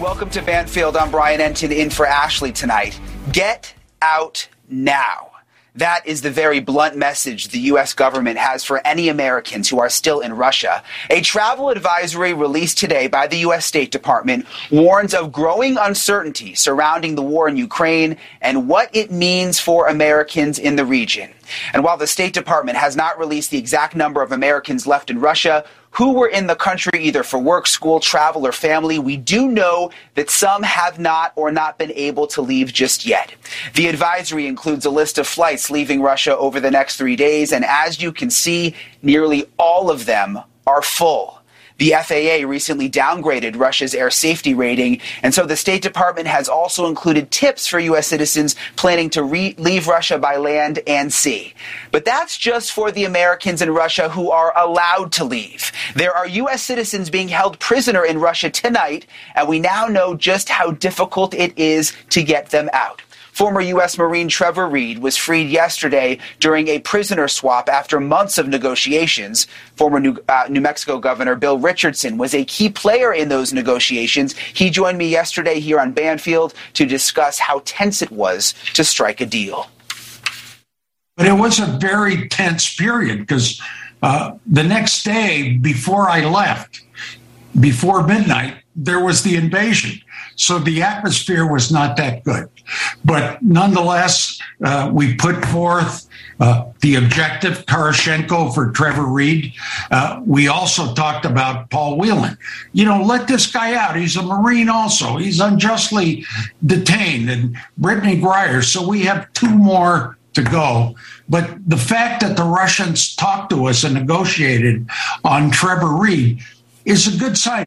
Welcome to Banfield. I'm Brian Entin in for Ashley tonight. Get out now. That is the very blunt message the U.S. government has for any Americans who are still in Russia. A travel advisory released today by the U.S. State Department warns of growing uncertainty surrounding the war in Ukraine and what it means for Americans in the region. And while the State Department has not released the exact number of Americans left in Russia, who were in the country either for work, school, travel, or family, we do know that some have not or not been able to leave just yet. The advisory includes a list of flights leaving Russia over the next three days, and as you can see, nearly all of them are full. The FAA recently downgraded Russia's air safety rating, and so the State Department has also included tips for U.S. citizens planning to re- leave Russia by land and sea. But that's just for the Americans in Russia who are allowed to leave. There are U.S. citizens being held prisoner in Russia tonight, and we now know just how difficult it is to get them out. Former U.S. Marine Trevor Reed was freed yesterday during a prisoner swap after months of negotiations. Former New, uh, New, Mexico Governor Bill Richardson was a key player in those negotiations. He joined me yesterday here on Banfield to discuss how tense it was to strike a deal. But it was a very tense period because uh, the next day before I left, before midnight, there was the invasion. So the atmosphere was not that good. But nonetheless, uh, we put forth uh, the objective, Yaroshenko for Trevor Reed. Uh, we also talked about Paul Whelan. You know, let this guy out. He's a Marine also. He's unjustly detained. And Brittney Griner. So we have two more to go. But the fact that the Russians talked to us and negotiated on Trevor Reed is a good sign.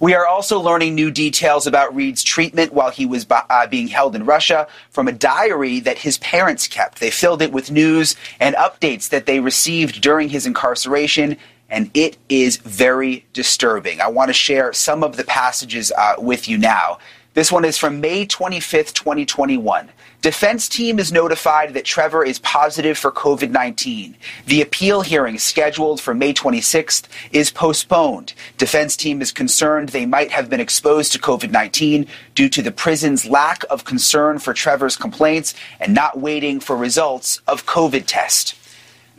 We are also learning new details about Reed's treatment while he was uh, being held in Russia from a diary that his parents kept. They filled it with news and updates that they received during his incarceration, and it is very disturbing. I want to share some of the passages uh, with you now. This one is from May 25th, 2021. Defense team is notified that Trevor is positive for COVID 19. The appeal hearing scheduled for May 26th is postponed. Defense team is concerned they might have been exposed to COVID 19 due to the prison's lack of concern for Trevor's complaints and not waiting for results of COVID test.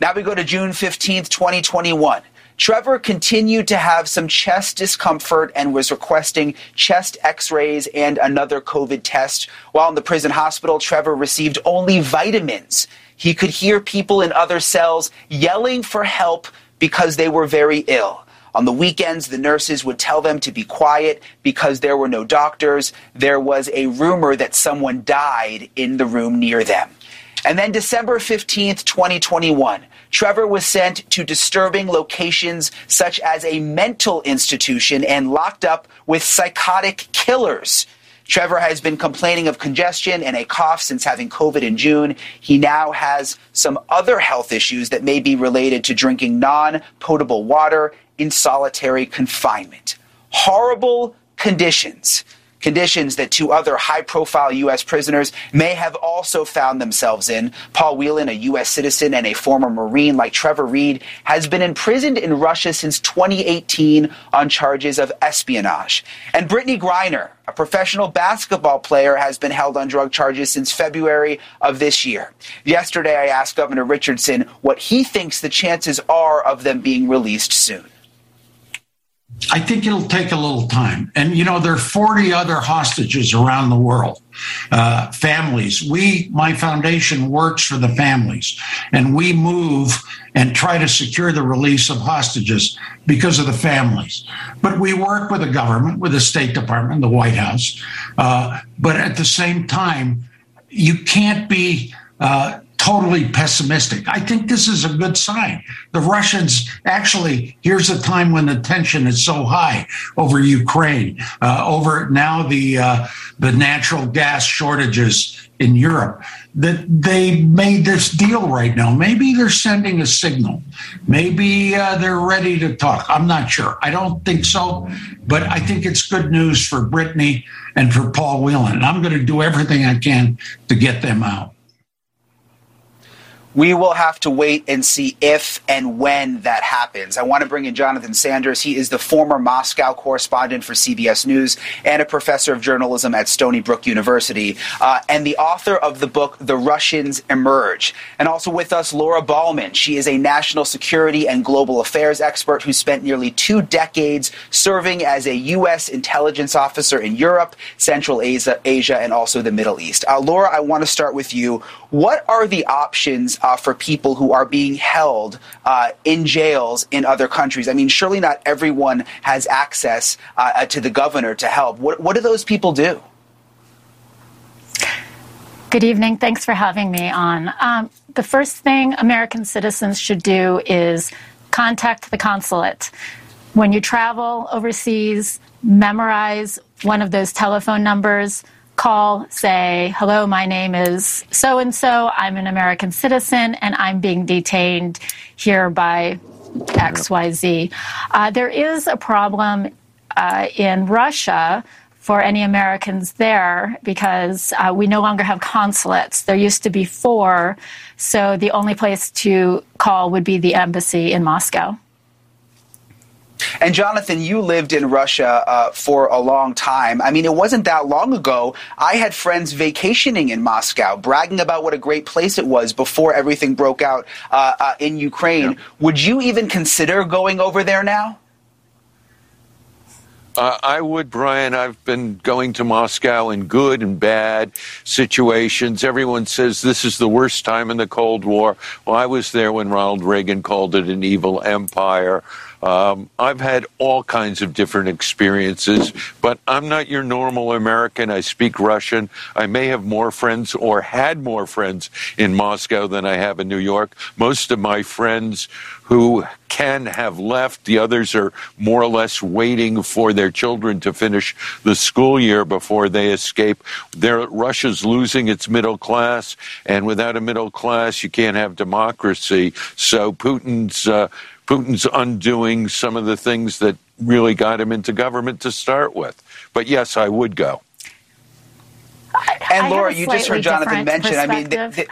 Now we go to June 15th, 2021. Trevor continued to have some chest discomfort and was requesting chest x rays and another COVID test. While in the prison hospital, Trevor received only vitamins. He could hear people in other cells yelling for help because they were very ill. On the weekends, the nurses would tell them to be quiet because there were no doctors. There was a rumor that someone died in the room near them. And then December 15th, 2021. Trevor was sent to disturbing locations such as a mental institution and locked up with psychotic killers. Trevor has been complaining of congestion and a cough since having COVID in June. He now has some other health issues that may be related to drinking non potable water in solitary confinement. Horrible conditions conditions that two other high profile U.S. prisoners may have also found themselves in. Paul Whelan, a U.S. citizen and a former Marine like Trevor Reed, has been imprisoned in Russia since 2018 on charges of espionage. And Brittney Griner, a professional basketball player, has been held on drug charges since February of this year. Yesterday, I asked Governor Richardson what he thinks the chances are of them being released soon. I think it'll take a little time. And, you know, there are 40 other hostages around the world, uh, families. We, my foundation works for the families, and we move and try to secure the release of hostages because of the families. But we work with the government, with the State Department, the White House. Uh, but at the same time, you can't be uh, totally pessimistic. I think this is a good sign. The Russians actually, here's a time when the tension is so high over Ukraine, uh, over now the uh, the natural gas shortages in Europe, that they made this deal right now. Maybe they're sending a signal. Maybe uh, they're ready to talk. I'm not sure. I don't think so, but I think it's good news for Brittney and for Paul Whelan. And I'm going to do everything I can to get them out. We will have to wait and see if and when that happens. I want to bring in Jonathan Sanders. He is the former Moscow correspondent for CBS News and a professor of journalism at Stony Brook University, uh, and the author of the book The Russians Emerge. And also with us, Laura Ballman. She is a national security and global affairs expert who spent nearly two decades serving as a U.S. intelligence officer in Europe, Central Asia, Asia and also the Middle East. Uh, Laura, I want to start with you. What are the options uh, for people who are being held uh, in jails in other countries? I mean, surely not everyone has access uh, to the governor to help. What, what do those people do? Good evening. Thanks for having me on. Um, the first thing American citizens should do is contact the consulate. When you travel overseas, memorize one of those telephone numbers call, say, hello, my name is so and so, I'm an American citizen, and I'm being detained here by XYZ. Uh, there is a problem uh, in Russia for any Americans there because uh, we no longer have consulates. There used to be four, so the only place to call would be the embassy in Moscow. And Jonathan, you lived in Russia uh, for a long time. I mean, it wasn't that long ago. I had friends vacationing in Moscow, bragging about what a great place it was before everything broke out uh, uh, in Ukraine. Yeah. Would you even consider going over there now? Uh, I would, Brian. I've been going to Moscow in good and bad situations. Everyone says this is the worst time in the Cold War. Well, I was there when Ronald Reagan called it an evil empire. Um, I've had all kinds of different experiences, but I'm not your normal American. I speak Russian. I may have more friends or had more friends in Moscow than I have in New York. Most of my friends who can have left, the others are more or less waiting for their children to finish the school year before they escape. Russia's losing its middle class, and without a middle class, you can't have democracy. So Putin's uh, Putin's undoing some of the things that really got him into government to start with. But yes, I would go. and Laura, you just heard Jonathan mention. I mean, the, the,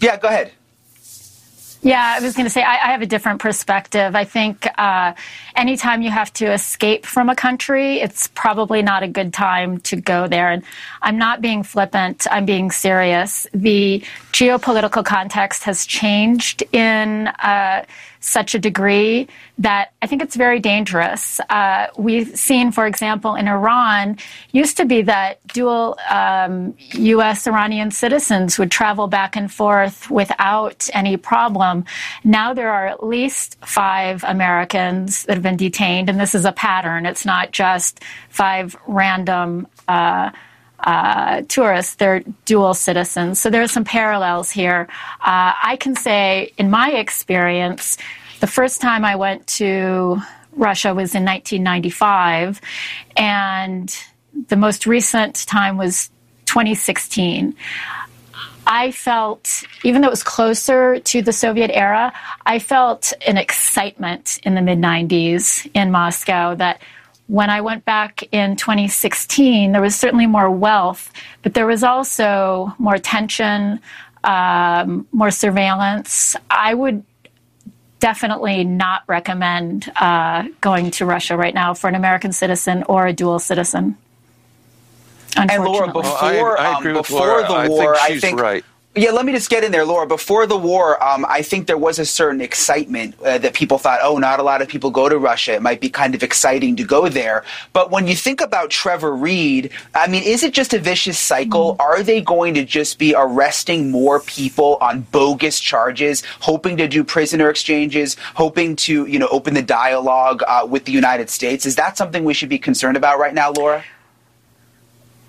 yeah, go ahead. Yeah, I was going to say I, I, have a different perspective. I think uh, anytime you have to escape from a country, it's probably not a good time to go there. And I'm not being flippant. I'm being serious. The geopolitical context has changed in. Uh, such a degree that I think it's very dangerous. Uh, we've seen, for example, in Iran, used to be that dual um, U.S. Iranian citizens would travel back and forth without any problem. Now there are at least five Americans that have been detained, and this is a pattern. It's not just five random. Uh, uh, tourists, they're dual citizens. So there are some parallels here. Uh, I can say, in my experience, the first time I went to Russia was in 1995, and the most recent time was 2016. I felt, even though it was closer to the Soviet era, I felt an excitement in the mid 90s in Moscow that when I went back in 2016, there was certainly more wealth, but there was also more tension, um, more surveillance. I would definitely not recommend uh, going to Russia right now for an American citizen or a dual citizen. And Laura, before, I, I um, before Laura. the war, I think, I think right. Yeah, let me just get in there, Laura. Before the war, um, I think there was a certain excitement uh, that people thought, oh, not a lot of people go to Russia. It might be kind of exciting to go there. But when you think about Trevor Reed, I mean, is it just a vicious cycle? Mm-hmm. Are they going to just be arresting more people on bogus charges, hoping to do prisoner exchanges, hoping to, you know, open the dialogue uh, with the United States? Is that something we should be concerned about right now, Laura?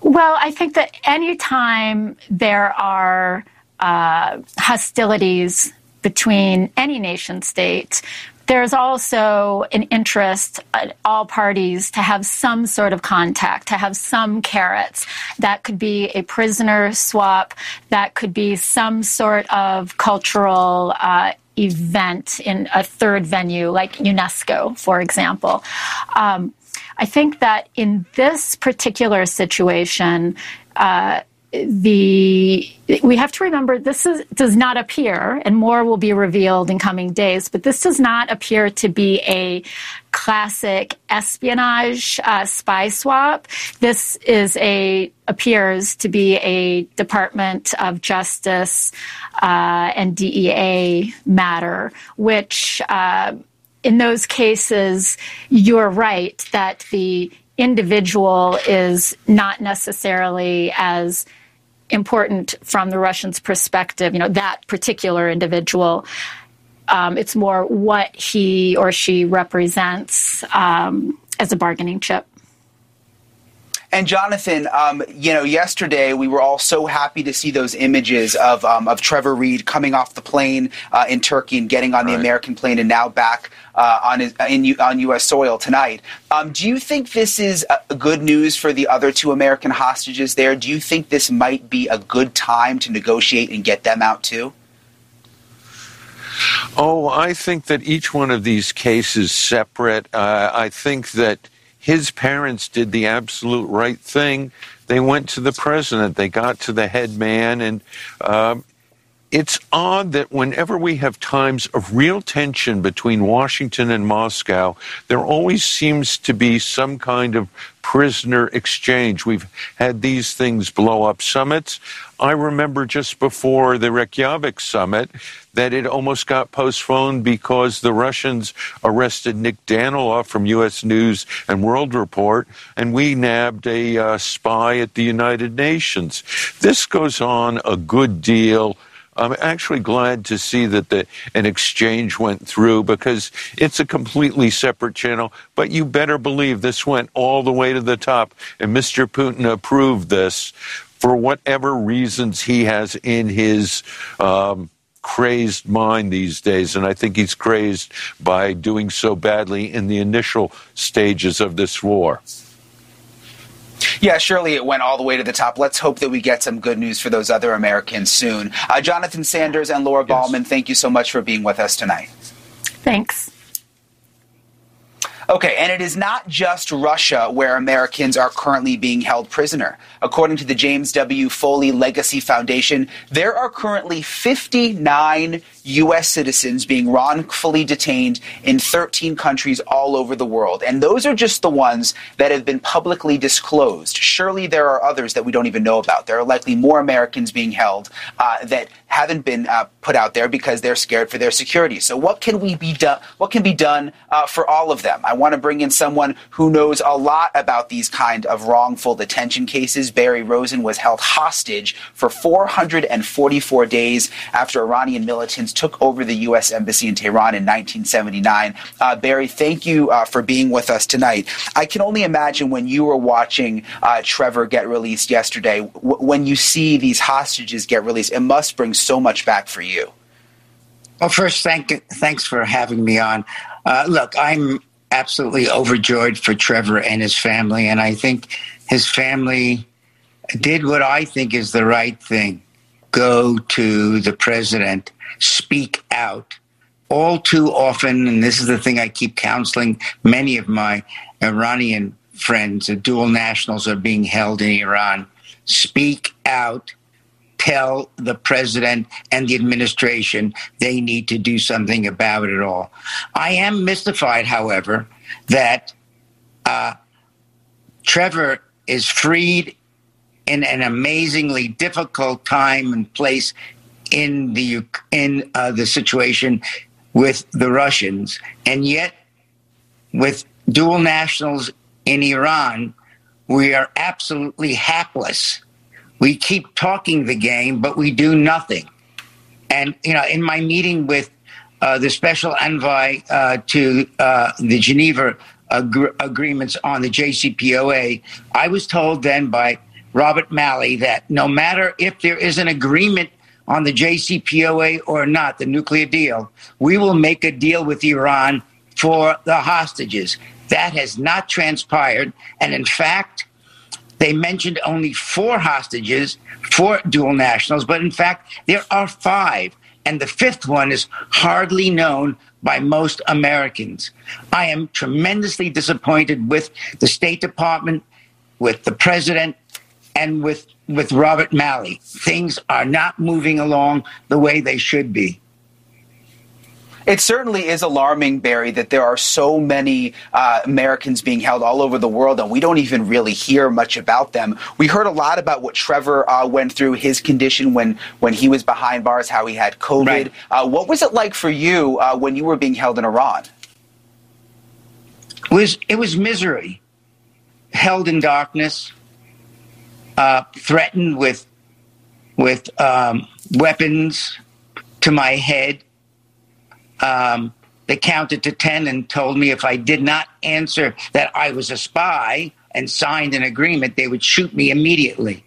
Well, I think that anytime there are uh, hostilities between any nation state, there's also an interest at all parties to have some sort of contact, to have some carrots. That could be a prisoner swap, that could be some sort of cultural uh, event in a third venue, like UNESCO, for example. Um, I think that in this particular situation, uh, the we have to remember this is, does not appear, and more will be revealed in coming days. But this does not appear to be a classic espionage uh, spy swap. This is a appears to be a Department of Justice uh, and DEA matter, which. Uh, in those cases, you're right that the individual is not necessarily as important from the Russians' perspective, you know, that particular individual. Um, it's more what he or she represents um, as a bargaining chip. And Jonathan, um, you know, yesterday we were all so happy to see those images of um, of Trevor Reed coming off the plane uh, in Turkey and getting on the American plane and now back uh, on his, in, on U.S. soil tonight. Um, do you think this is good news for the other two American hostages there? Do you think this might be a good time to negotiate and get them out too? Oh, I think that each one of these cases separate. Uh, I think that his parents did the absolute right thing. They went to the president, they got to the head man, and um, it's odd that whenever we have times of real tension between Washington and Moscow, there always seems to be some kind of prisoner exchange. We've had these things blow up summits. I remember just before the Reykjavik summit that it almost got postponed because the Russians arrested Nick Daniloff from U.S. News and World Report, and we nabbed a uh, spy at the United Nations. This goes on a good deal. I'm actually glad to see that the, an exchange went through because it's a completely separate channel. But you better believe this went all the way to the top, and Mr. Putin approved this for whatever reasons he has in his. Um, crazed mind these days, and I think he's crazed by doing so badly in the initial stages of this war. Yeah, surely it went all the way to the top. Let's hope that we get some good news for those other Americans soon. Uh, Jonathan Sanders and Laura yes. Ballman, thank you so much for being with us tonight. Thanks. Okay, and it is not just Russia where Americans are currently being held prisoner. According to the James W. Foley Legacy Foundation, there are currently 59 U.S. citizens being wrongfully detained in 13 countries all over the world. And those are just the ones that have been publicly disclosed. Surely there are others that we don't even know about. There are likely more Americans being held uh, that haven't been uh, put out there because they're scared for their security. So what can we be done? What can be done uh, for all of them? I want to bring in someone who knows a lot about these kind of wrongful detention cases. Barry Rosen was held hostage for 444 days after Iranian militants took over the U.S. Embassy in Tehran in 1979. Uh, Barry, thank you uh, for being with us tonight. I can only imagine when you were watching uh, Trevor get released yesterday, w- when you see these hostages get released, it must bring so much back for you. Well, first, thank thanks for having me on. Uh, look, I'm absolutely overjoyed for Trevor and his family, and I think his family did what I think is the right thing: go to the president speak out. All too often, and this is the thing I keep counseling many of my Iranian friends, dual nationals are being held in Iran. Speak out. Tell the president and the administration they need to do something about it all. I am mystified, however, that uh, Trevor is freed in an amazingly difficult time and place in the in uh, the situation with the Russians, and yet with dual nationals in Iran, we are absolutely hapless. We keep talking the game, but we do nothing. And you know, in my meeting with uh, the special envoy uh, to uh, the Geneva ag- agreements on the JCPOA, I was told then by Robert Malley that no matter if there is an agreement on the JCPOA or not, the nuclear deal, we will make a deal with Iran for the hostages. That has not transpired. And in fact, they mentioned only four hostages, four dual nationals, but in fact, there are five. And the fifth one is hardly known by most Americans. I am tremendously disappointed with the State Department, with the president, and with with Robert Malley. Things are not moving along the way they should be. It certainly is alarming, Barry, that there are so many uh, Americans being held all over the world, and we don't even really hear much about them. We heard a lot about what Trevor uh, went through, his condition when, when he was behind bars, how he had COVID. Right. Uh, what was it like for you uh, when you were being held in Iran? It was, it was misery, held in darkness, uh, threatened with, with um, weapons to my head um, they counted to 10 and told me if I did not answer that I was a spy and signed an agreement, they would shoot me immediately.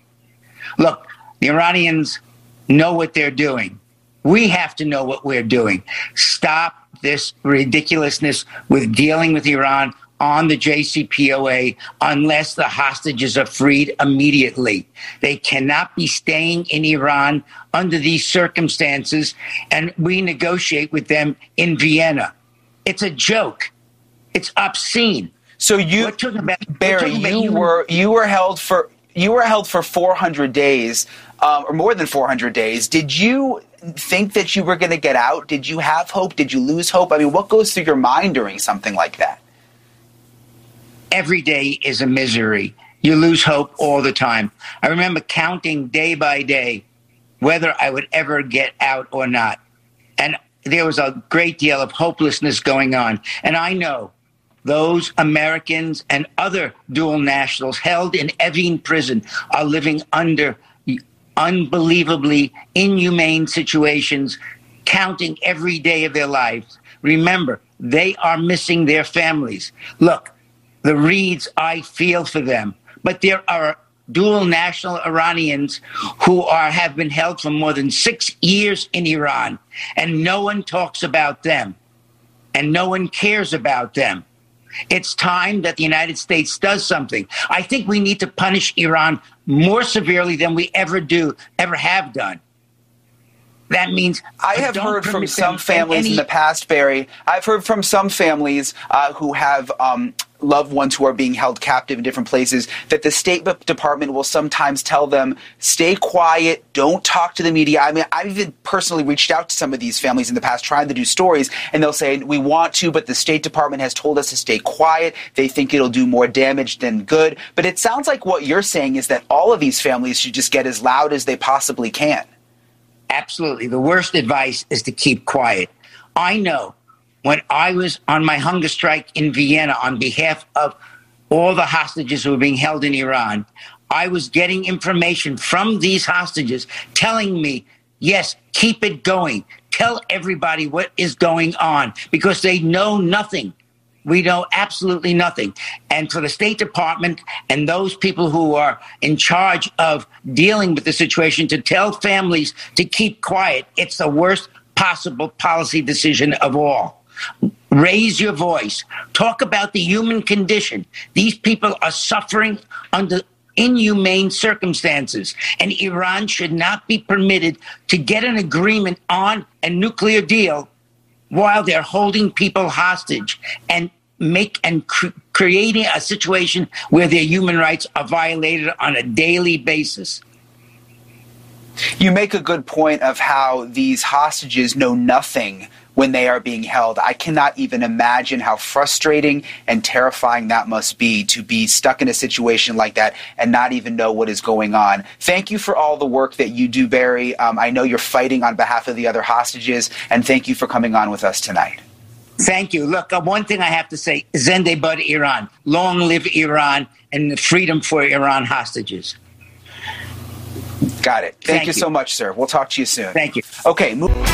Look, the Iranians know what they're doing. We have to know what we're doing. Stop this ridiculousness with dealing with Iran on the JCPOA unless the hostages are freed immediately. They cannot be staying in Iran under these circumstances, and we negotiate with them in Vienna. It's a joke. It's obscene. So you, about, Barry, you were you were held for you were held for 400 days, um, or more than 400 days. Did you think that you were going to get out? Did you have hope? Did you lose hope? I mean, what goes through your mind during something like that? Every day is a misery. You lose hope all the time. I remember counting day by day whether I would ever get out or not. And there was a great deal of hopelessness going on. And I know those Americans and other dual nationals held in Evin prison are living under unbelievably inhumane situations, counting every day of their lives. Remember, they are missing their families. Look, the Reeds, I feel for them. But there are dual national Iranians who are have been held for more than six years in Iran, and no one talks about them, and no one cares about them. It's time that the United States does something. I think we need to punish Iran more severely than we ever do, ever have done. That means I have heard from some families any- in the past, Barry. I've heard from some families uh, who have um, loved ones who are being held captive in different places that the State Department will sometimes tell them, stay quiet, don't talk to the media. I mean, I've even personally reached out to some of these families in the past trying to do stories, and they'll say, we want to, but the State Department has told us to stay quiet. They think it'll do more damage than good. But it sounds like what you're saying is that all of these families should just get as loud as they possibly can. Absolutely. The worst advice is to keep quiet. I know when I was on my hunger strike in Vienna on behalf of all the hostages who were being held in Iran, I was getting information from these hostages telling me, yes, keep it going. Tell everybody what is going on because they know nothing. We know absolutely nothing. And for the State Department and those people who are in charge of dealing with the situation to tell families to keep quiet, it's the worst possible policy decision of all. Raise your voice. Talk about the human condition. These people are suffering under inhumane circumstances, and Iran should not be permitted to get an agreement on a nuclear deal while they're holding people hostage and make and cr- creating a situation where their human rights are violated on a daily basis. You make a good point of how these hostages know nothing when they are being held. I cannot even imagine how frustrating and terrifying that must be to be stuck in a situation like that and not even know what is going on. Thank you for all the work that you do, Barry. Um, I know you're fighting on behalf of the other hostages, and thank you for coming on with us tonight. Thank you. Look, uh, one thing I have to say Zende Bad Iran. Long live Iran and freedom for Iran hostages. Got it. Thank, Thank you, you, so much, sir. We'll talk to you soon. Thank you. Okay. Move-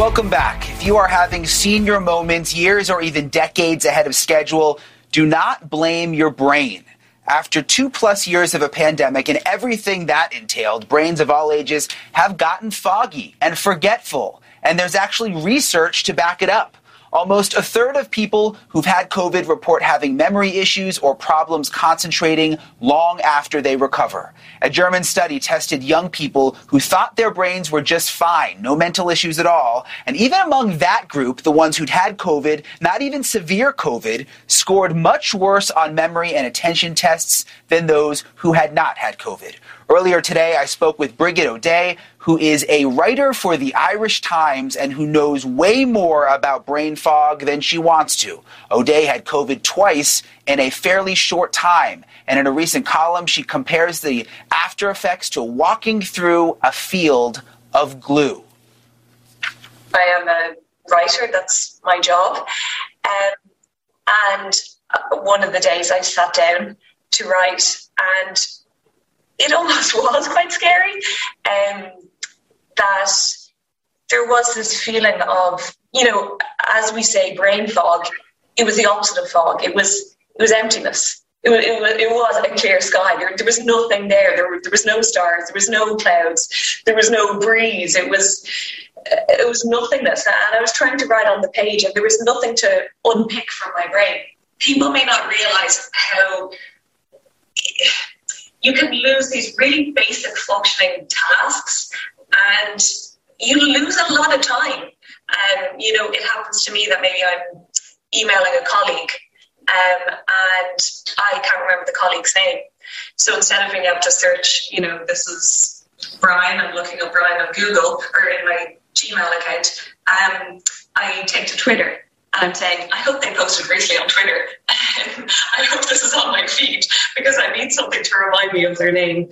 Welcome back. If you are having senior moments years or even decades ahead of schedule, do not blame your brain. After two plus years of a pandemic and everything that entailed, brains of all ages have gotten foggy and forgetful, and there's actually research to back it up. Almost a third of people who've had COVID report having memory issues or problems concentrating long after they recover. A German study tested young people who thought their brains were just fine, no mental issues at all. And even among that group, the ones who'd had COVID, not even severe COVID, scored much worse on memory and attention tests than those who had not had COVID. Earlier today, I spoke with Brigid O'Day, who is a writer for the Irish Times and who knows way more about brain fog than she wants to. O'Day had COVID twice in a fairly short time, and in a recent column, she compares the after effects to walking through a field of glue. I am a writer, that's my job. Um, and uh, one of the days I sat down to write, and it almost was quite scary. Um, that there was this feeling of, you know, as we say, brain fog. It was the opposite of fog. It was it was emptiness. It was, it was, it was a clear sky. There, there was nothing there. There, were, there was no stars. There was no clouds. There was no breeze. It was it was nothingness. And I was trying to write on the page, and there was nothing to unpick from my brain. People may not realize how you can lose these really basic functioning tasks and you lose a lot of time. Um, you know, it happens to me that maybe I'm emailing a colleague um, and I can't remember the colleague's name. So instead of being able to search, you know, this is Brian, I'm looking up Brian on Google or in my Gmail account, um, I take to Twitter and I'm saying, I hope they posted recently on Twitter. I hope this is on my feed because I need something to remind me of their name.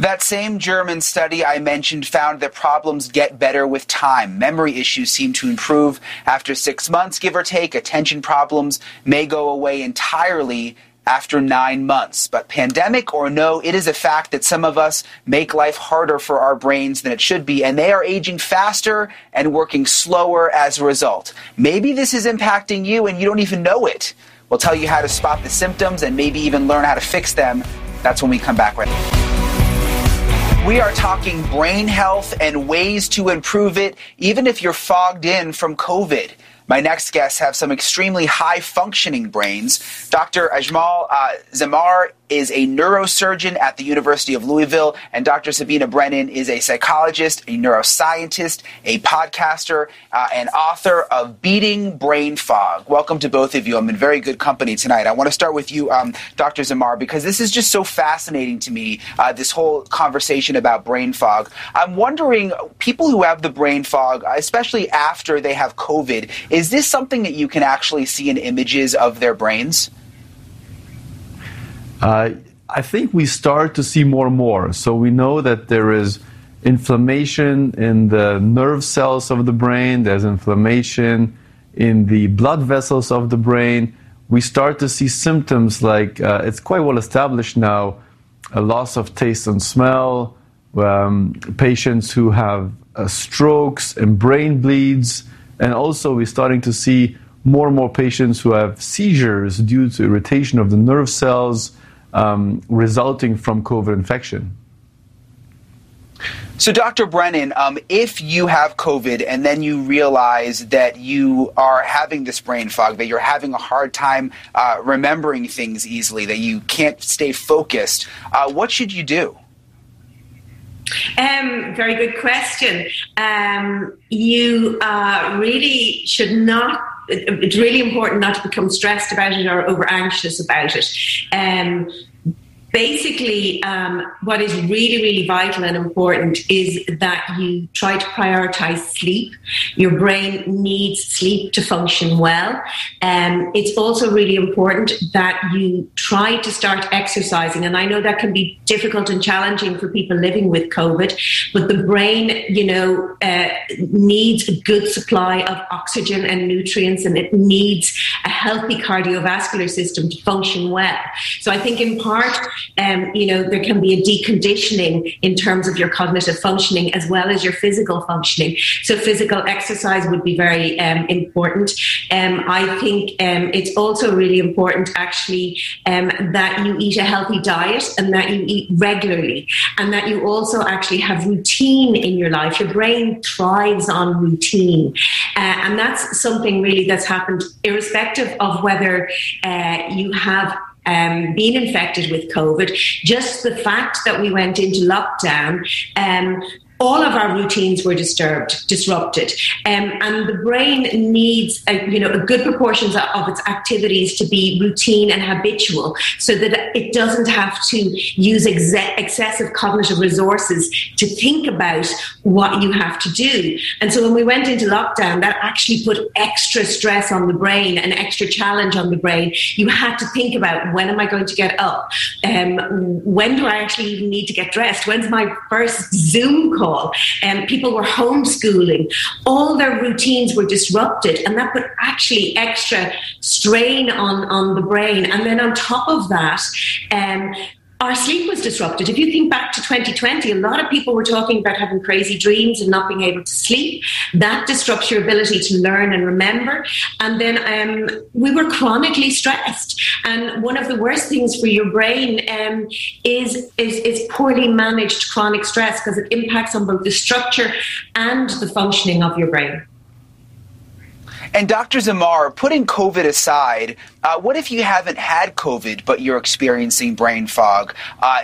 That same German study I mentioned found that problems get better with time. Memory issues seem to improve after six months, give or take. Attention problems may go away entirely after nine months. But pandemic or no, it is a fact that some of us make life harder for our brains than it should be, and they are aging faster and working slower as a result. Maybe this is impacting you and you don't even know it. We'll tell you how to spot the symptoms and maybe even learn how to fix them. That's when we come back right we are talking brain health and ways to improve it, even if you're fogged in from COVID. My next guests have some extremely high functioning brains. Dr. Ajmal uh, Zemmar is a neurosurgeon at the University of Louisville, and Dr. Sabina Brennan is a psychologist, a neuroscientist, a podcaster, uh, and author of Beating Brain Fog. Welcome to both of you. I'm in very good company tonight. I want to start with you, um, Dr. Zemmar, because this is just so fascinating to me, uh, this whole conversation about brain fog. I'm wondering, people who have the brain fog, especially after they have COVID, is this something that you can actually see in images of their brains? Uh, I think we start to see more and more. So we know that there is inflammation in the nerve cells of the brain, there's inflammation in the blood vessels of the brain. We start to see symptoms like uh, it's quite well established now a loss of taste and smell, um, patients who have uh, strokes and brain bleeds, and also we're starting to see more and more patients who have seizures due to irritation of the nerve cells um, resulting from COVID infection. So, Dr. Brennan, um, if you have COVID and then you realize that you are having this brain fog, that you're having a hard time uh, remembering things easily, that you can't stay focused, uh, what should you do? Um, very good question. Um, you uh, really should not it's really important not to become stressed about it or over anxious about it. Um, basically, um, what is really, really vital and important is that you try to prioritize sleep. Your brain needs sleep to function well. Um, it's also really important that you try to start exercising. And I know that can be difficult and challenging for people living with COVID, but the brain, you know, uh, needs a good supply of oxygen and nutrients, and it needs a healthy cardiovascular system to function well. So I think in part, um, you know, there can be a deconditioning in terms of your cognitive functioning as well as your physical functioning. So physical exercise would be very um, important. Um, I think um, it's also really important actually um, that you eat a healthy diet and that you eat regularly and that you also actually have routine in your life. Your brain thrives on routine. Uh, and that's something really that's happened irrespective of whether uh, you have um, been infected with COVID, just the fact that we went into lockdown um, all of our routines were disturbed, disrupted, um, and the brain needs, a, you know, a good proportions of its activities to be routine and habitual, so that it doesn't have to use ex- excessive cognitive resources to think about what you have to do. And so when we went into lockdown, that actually put extra stress on the brain, an extra challenge on the brain. You had to think about when am I going to get up, um, when do I actually even need to get dressed, when's my first Zoom call And people were homeschooling. All their routines were disrupted, and that put actually extra strain on, on the brain. And then on top of that, um, our sleep was disrupted. If you think back to 2020, a lot of people were talking about having crazy dreams and not being able to sleep. That disrupts your ability to learn and remember. And then um, we were chronically stressed. And one of the worst things for your brain um, is, is, is poorly managed chronic stress because it impacts on both the structure and the functioning of your brain. And Dr. Zemmar, putting COVID aside, uh, what if you haven't had COVID but you're experiencing brain fog? Uh,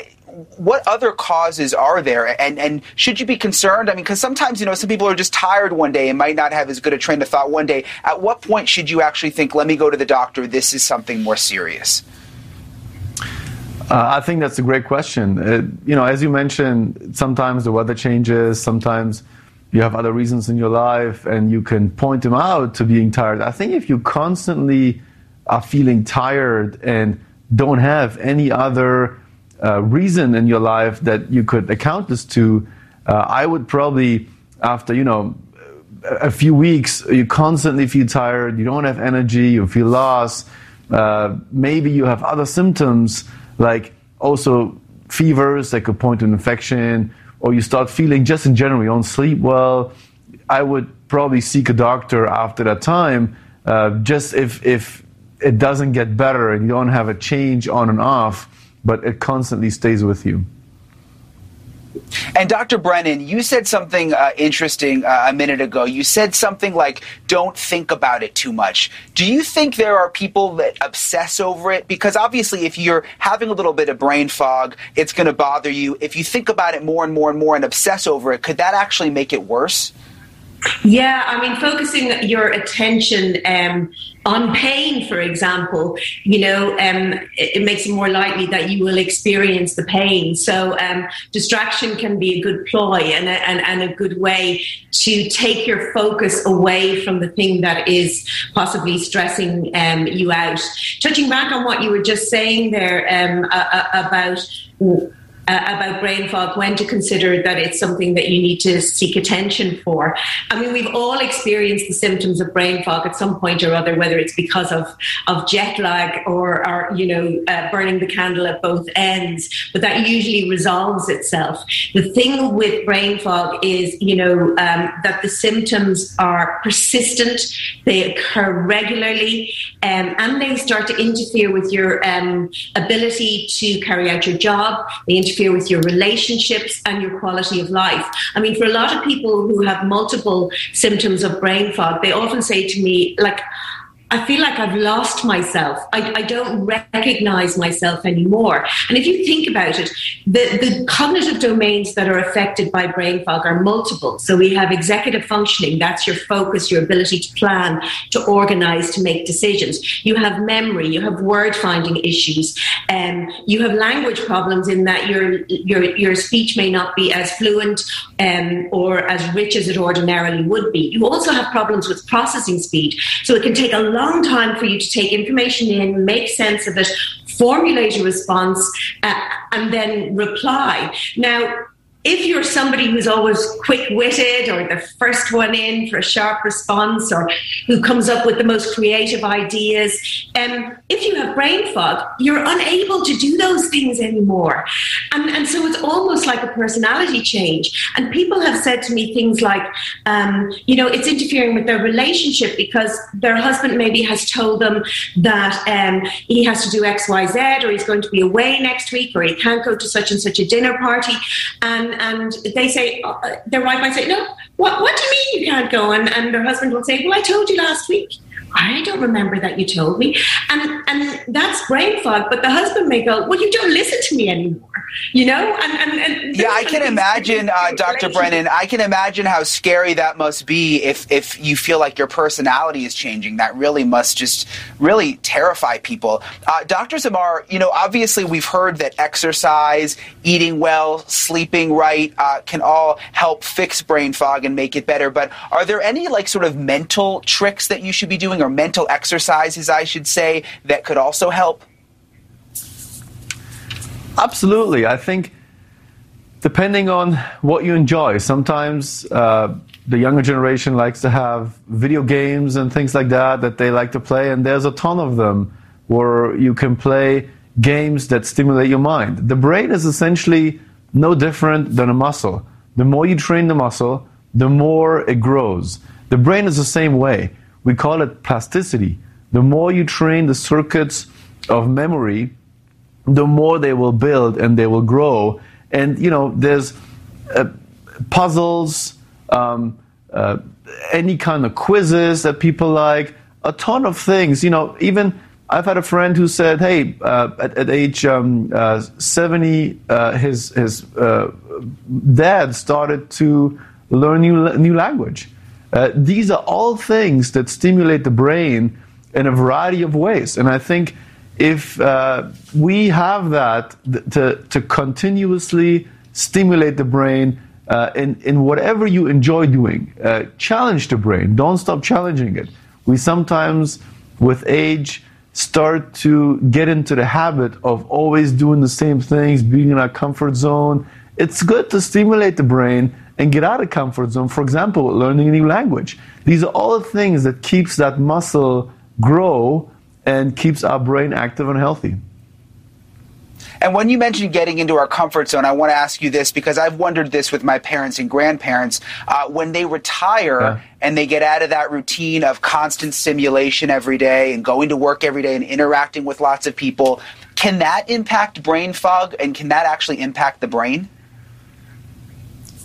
what other causes are there and and should you be concerned i mean because sometimes you know some people are just tired one day and might not have as good a train of thought one day at what point should you actually think let me go to the doctor this is something more serious uh, I think that's a great question. Uh, you know, as you mentioned, sometimes the weather changes, sometimes you have other reasons in your life and you can point them out to being tired. I think if you constantly are feeling tired and don't have any other uh, reason in your life that you could account this to, uh, I would probably, after, you know, a few weeks, you constantly feel tired, you don't have energy, you feel lost. Uh, maybe you have other symptoms like also fevers that could point to an infection or you start feeling just in general you don't sleep well, I would probably seek a doctor after that time. Uh, just if if it doesn't get better and you don't have a change on and off, but it constantly stays with you. And Dr. Brennan, you said something uh, interesting uh, a minute ago. You said something like, don't think about it too much. Do you think there are people that obsess over it? Because obviously, if you're having a little bit of brain fog, it's going to bother you. If you think about it more and more and more and obsess over it, could that actually make it worse? Yeah, I mean, focusing your attention um, on pain, for example, you know, um, it, it, makes it more likely that you will experience the pain. So, um, distraction can be a good ploy and a, and, and a good way to take your focus away from the thing that is possibly stressing um, you out. Touching back on what you were just saying there um, uh, about uh, about brain fog, when to consider that it's something that you need to seek attention for. I mean, we've all experienced the symptoms of brain fog at some point or other, whether it's because of, of jet lag or, or you know, uh, burning the candle at both ends, but that usually resolves itself. The thing with brain fog is, you know, um, that the symptoms are persistent, they occur regularly, um, and they start to interfere with your um, ability to carry out your job. They interfere interfere with your relationships and your quality of life. I mean, for a lot of people who have multiple symptoms of brain fog, they often say to me, like, I feel like I've lost myself. I, I, don't recognize myself anymore. And if you think about it, the, the cognitive domains that are affected by brain fog are multiple. So we have executive functioning, that's your focus, your ability to plan, to organize, to make decisions. You have memory, you have word finding issues, um, you have language problems in that your, your, your speech may not be as fluent um, or as rich as it ordinarily would be. You also have problems with processing speed. So it can take a long time for you to take information in, make sense of it, formulate a response, uh, and then reply. Now, if you're somebody who's always quick witted or the first one in for a sharp response or who comes up with the most creative ideas, um, if you have brain fog, you're unable to do those things anymore. And, and so it's almost like a personality change. And people have said to me things like, um, you know, it's interfering with their relationship because their husband maybe has told them that um, he has to do X, Y, Z, or he's going to be away next week, or he can't go to such and such a dinner party. And and they say, uh, their wife might say, no, what, what do you mean you can't go? And, and their husband will say, well, I told you last week. I don't remember that you told me. And and that's brain fog. But the husband may go, Well, you don't listen to me anymore. You know? And, and, and Yeah, I can imagine, uh, Dr. Brennan, I can imagine how scary that must be if if you feel like your personality is changing. That really must just really terrify people. Uh, Dr. Zemmar, you know, obviously we've heard that exercise, eating well, sleeping right uh, can all help fix brain fog and make it better. But are there any like sort of mental tricks that you should be doing or mental exercises, I should say, that could also help? Absolutely. I think depending on what you enjoy, sometimes uh, the younger generation likes to have video games and things like that that they like to play, and there's a ton of them where you can play games that stimulate your mind. The brain is essentially no different than a muscle. The more you train the muscle, the more it grows. The brain is the same way. We call it plasticity. The more you train the circuits of memory, the more they will build and they will grow. And you know, there's uh, puzzles, um, uh, any kind of quizzes that people like, a ton of things. You know, even I've had a friend who said, "Hey, uh, at, at, age um, uh, 70, uh, his his uh, dad started to learn new new language." These are all things that stimulate the brain in a variety of ways, and I think if uh, we have that to, to continuously stimulate the brain uh, in, in whatever you enjoy doing, uh, challenge the brain. Don't stop challenging it. We sometimes, with age, start to get into the habit of always doing the same things, being in our comfort zone. It's good to stimulate the brain and get out of comfort zone. For example, learning a new language. These are all the things that keeps that muscle grow and keeps our brain active and healthy. And when you mentioned getting into our comfort zone, I want to ask you this because I've wondered this with my parents and grandparents. Uh, when they retire yeah. and they get out of that routine of constant stimulation every day and going to work every day and interacting with lots of people, can that impact brain fog and can that actually impact the brain?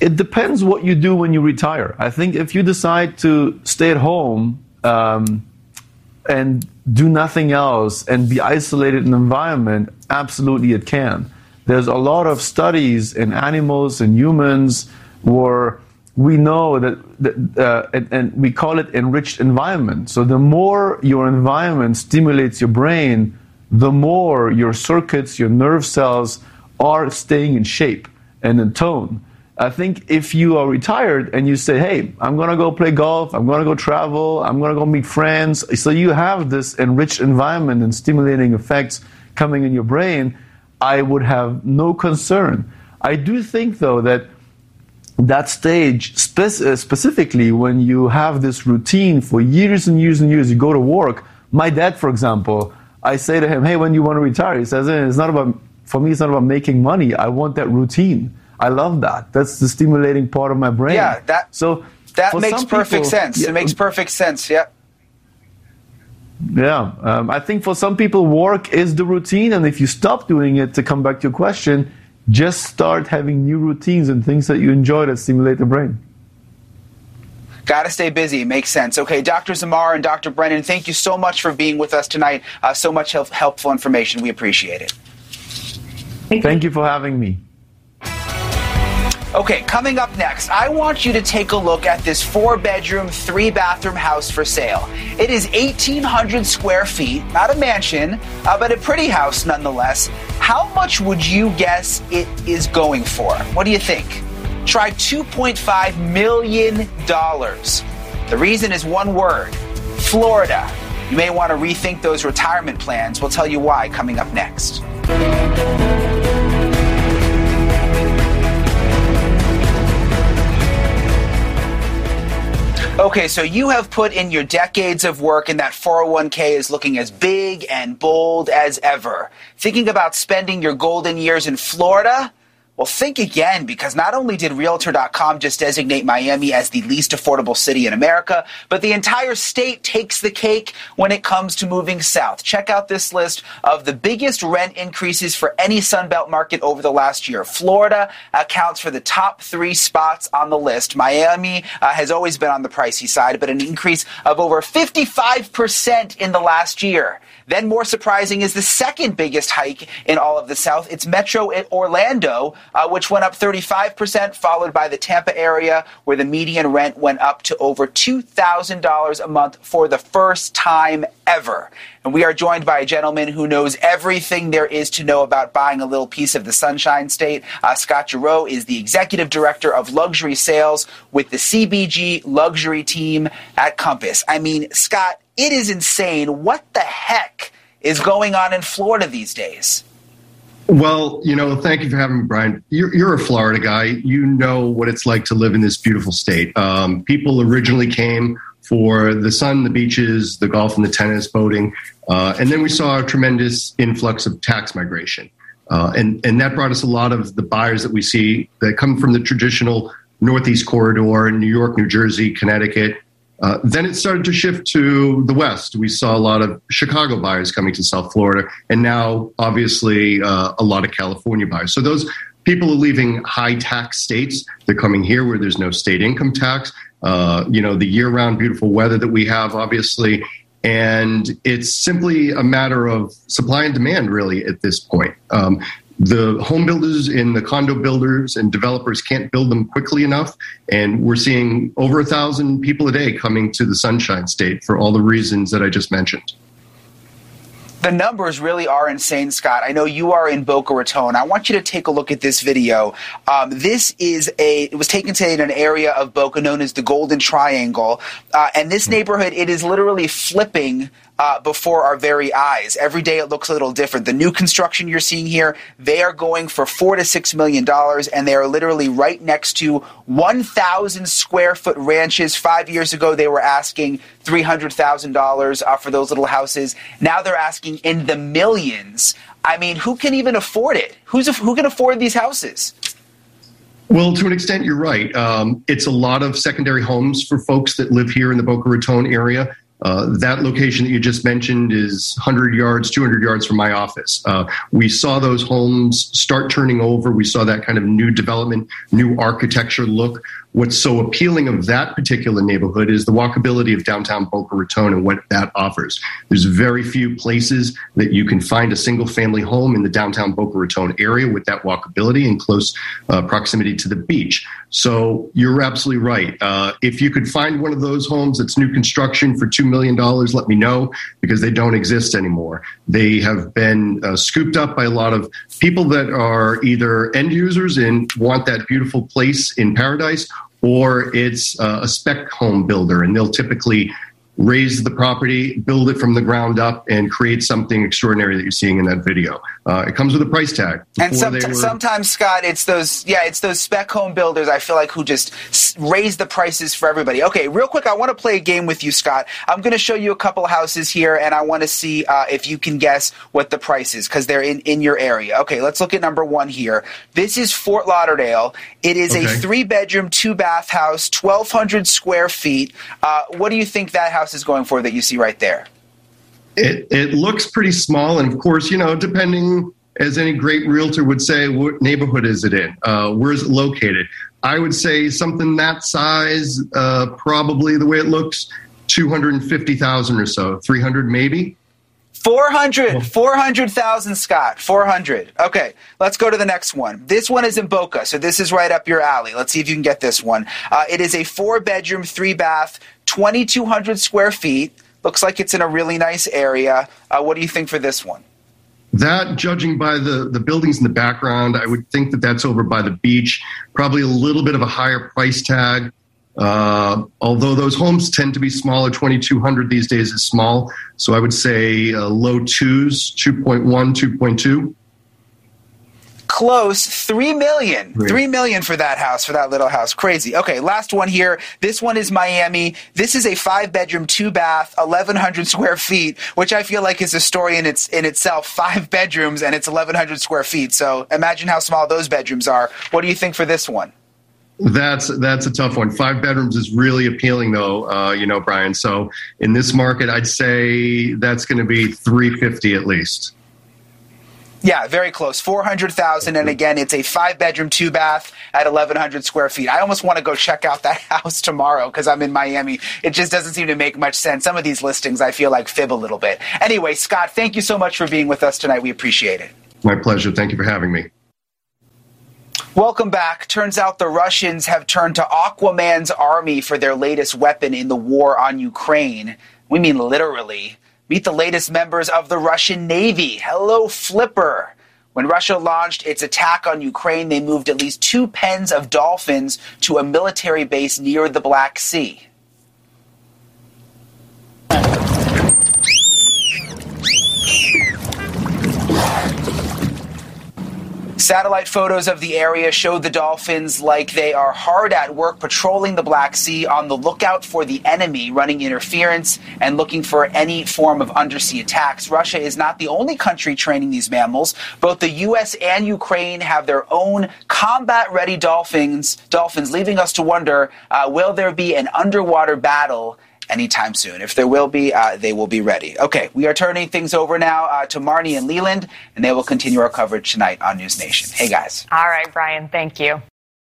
It depends what you do when you retire. I think if you decide to stay at home, um, and do nothing else and be isolated in an environment, absolutely it can. There's a lot of studies in animals and humans where we know that, that uh, and, and, we call it enriched environment. So the more your environment stimulates your brain, the more your circuits, your nerve cells are staying in shape and in tone. I think if you are retired and you say, hey, I'm going to go play golf, I'm going to go travel, I'm going to go meet friends, so you have this enriched environment and stimulating effects coming in your brain, I would have no concern. I do think, though, that that stage, spe- uh, specifically when you have this routine for years and years and years, you go to work. My dad, for example, I say to him, hey, when you want to retire? He says, eh, it's not about, for me, it's not about making money. I want that routine. I love that. That's the stimulating part of my brain. Yeah, that so that makes perfect people, sense. Yeah, it makes perfect sense. Yeah. Yeah, um, I think for some people, work is the routine, and if you stop doing it, to come back to your question, just start having new routines and things that you enjoy that stimulate the brain. Got to stay busy. Makes sense. Okay, Dr. Zemmar and Dr. Brennan, thank you so much for being with us tonight. Uh, so much help- helpful information. We appreciate it. Thank you, thank you for having me. Okay, coming up next, I want you to take a look at this four bedroom, three bathroom house for sale. It is 1,800 square feet, not a mansion, uh, but a pretty house nonetheless. How much would you guess it is going for? What do you think? Try $2.5 million. The reason is one word Florida. You may want to rethink those retirement plans. We'll tell you why coming up next. Okay, so you have put in your decades of work, and that 401k is looking as big and bold as ever. Thinking about spending your golden years in Florida? Well, think again because not only did Realtor.com just designate Miami as the least affordable city in America, but the entire state takes the cake when it comes to moving south. Check out this list of the biggest rent increases for any Sunbelt market over the last year. Florida accounts for the top three spots on the list. Miami uh, has always been on the pricey side, but an increase of over 55% in the last year. Then, more surprising is the second biggest hike in all of the South. It's Metro Orlando, uh, which went up 35%, followed by the Tampa area, where the median rent went up to over $2,000 a month for the first time ever. And we are joined by a gentleman who knows everything there is to know about buying a little piece of the Sunshine State. Uh, Scott Giroux is the executive director of luxury sales with the CBG luxury team at Compass. I mean, Scott, it is insane. What the heck is going on in Florida these days? Well, you know, thank you for having me, Brian. You're, you're, a Florida guy. You know what it's like to live in this beautiful state. Um, people originally came for the sun, the beaches, the golf, and the tennis, boating. Uh, and then we saw a tremendous influx of tax migration. Uh, and, and that brought us a lot of the buyers that we see that come from the traditional Northeast corridor, in New York, New Jersey, Connecticut, uh, then it started to shift to the West. We saw a lot of Chicago buyers coming to South Florida, and now obviously uh, a lot of California buyers. So those people are leaving high tax states. They're coming here where there's no state income tax. Uh, you know, the year round beautiful weather that we have, obviously. And it's simply a matter of supply and demand, really, at this point. Um, the home builders and the condo builders and developers can't build them quickly enough. And we're seeing over a thousand people a day coming to the Sunshine State for all the reasons that I just mentioned. The numbers really are insane, Scott. I know you are in Boca Raton. I want you to take a look at this video. Um, this is a, it was taken today in an area of Boca known as the Golden Triangle. Uh, and this neighborhood, it is literally flipping uh, before our very eyes. Every day it looks a little different. The new construction you're seeing here, they are going for four to six million dollars, and they are literally right next to 1,000 square foot ranches. Five years ago, they were asking $300,000 uh, for those little houses. Now they're asking in the millions. I mean, who can even afford it? Who's who can afford these houses? Well, to an extent, you're right. Um, it's a lot of secondary homes for folks that live here in the Boca Raton area. Uh, that location that you just mentioned is 100 yards, 200 yards from my office. Uh, we saw those homes start turning over. We saw that kind of new development, new architecture look what's so appealing of that particular neighborhood is the walkability of downtown Boca Raton and what that offers. There's very few places that you can find a single family home in the downtown Boca Raton area with that walkability and close uh, proximity to the beach. So you're absolutely right. Uh, if you could find one of those homes that's new construction for $2 million, dollars, let me know because they don't exist anymore. They have been uh, scooped up by a lot of people that are either end users and want that beautiful place in paradise or it's uh, a spec home builder, and they'll typically raze the property, build it from the ground up, and create something extraordinary that you're seeing in that video. Uh, it comes with a price tag. And some, were... sometimes, Scott, it's those yeah, it's those spec home builders. I feel like who just raise the prices for everybody. Okay, real quick, I want to play a game with you, Scott. I'm going to show you a couple houses here, and I want to see uh, if you can guess what the price is because they're in in your area. Okay, let's look at number one here. This is Fort Lauderdale. It is okay. a three bedroom, two bath house, 1,200 square feet. Uh, what do you think that house is going for that you see right there? It, it looks pretty small, and of course, you know, depending as any great realtor would say, what neighborhood is it in? Uh, where is it located? I would say something that size, uh, probably the way it looks, 250,000 or so, 300 maybe. 400, 400,000, Scott. 400. Okay, let's go to the next one. This one is in Boca, so this is right up your alley. Let's see if you can get this one. Uh, it is a four bedroom, three bath, 2,200 square feet. Looks like it's in a really nice area. Uh, what do you think for this one? That, judging by the, the buildings in the background, I would think that that's over by the beach. Probably a little bit of a higher price tag. Uh, although those homes tend to be smaller, 2,200 these days is small. So I would say uh, low twos, 2.1, 2.2. Close. Three million. Three million for that house, for that little house. Crazy. Okay, last one here. This one is Miami. This is a five bedroom, two bath, 1,100 square feet, which I feel like is a story in its in itself. Five bedrooms and it's 1,100 square feet. So imagine how small those bedrooms are. What do you think for this one? That's that's a tough one. Five bedrooms is really appealing, though. Uh, you know, Brian. So in this market, I'd say that's going to be three fifty at least. Yeah, very close. 400,000 and again, it's a 5 bedroom, 2 bath at 1100 square feet. I almost want to go check out that house tomorrow cuz I'm in Miami. It just doesn't seem to make much sense. Some of these listings I feel like fib a little bit. Anyway, Scott, thank you so much for being with us tonight. We appreciate it. My pleasure. Thank you for having me. Welcome back. Turns out the Russians have turned to Aquaman's army for their latest weapon in the war on Ukraine. We mean literally. Meet the latest members of the Russian Navy. Hello, Flipper. When Russia launched its attack on Ukraine, they moved at least two pens of dolphins to a military base near the Black Sea. Satellite photos of the area show the dolphins like they are hard at work patrolling the Black Sea on the lookout for the enemy, running interference and looking for any form of undersea attacks. Russia is not the only country training these mammals. Both the U.S. and Ukraine have their own combat-ready dolphins. Dolphins, leaving us to wonder: uh, Will there be an underwater battle? Anytime soon. If there will be, uh, they will be ready. Okay, we are turning things over now uh, to Marnie and Leland, and they will continue our coverage tonight on News Nation. Hey, guys. All right, Brian, thank you.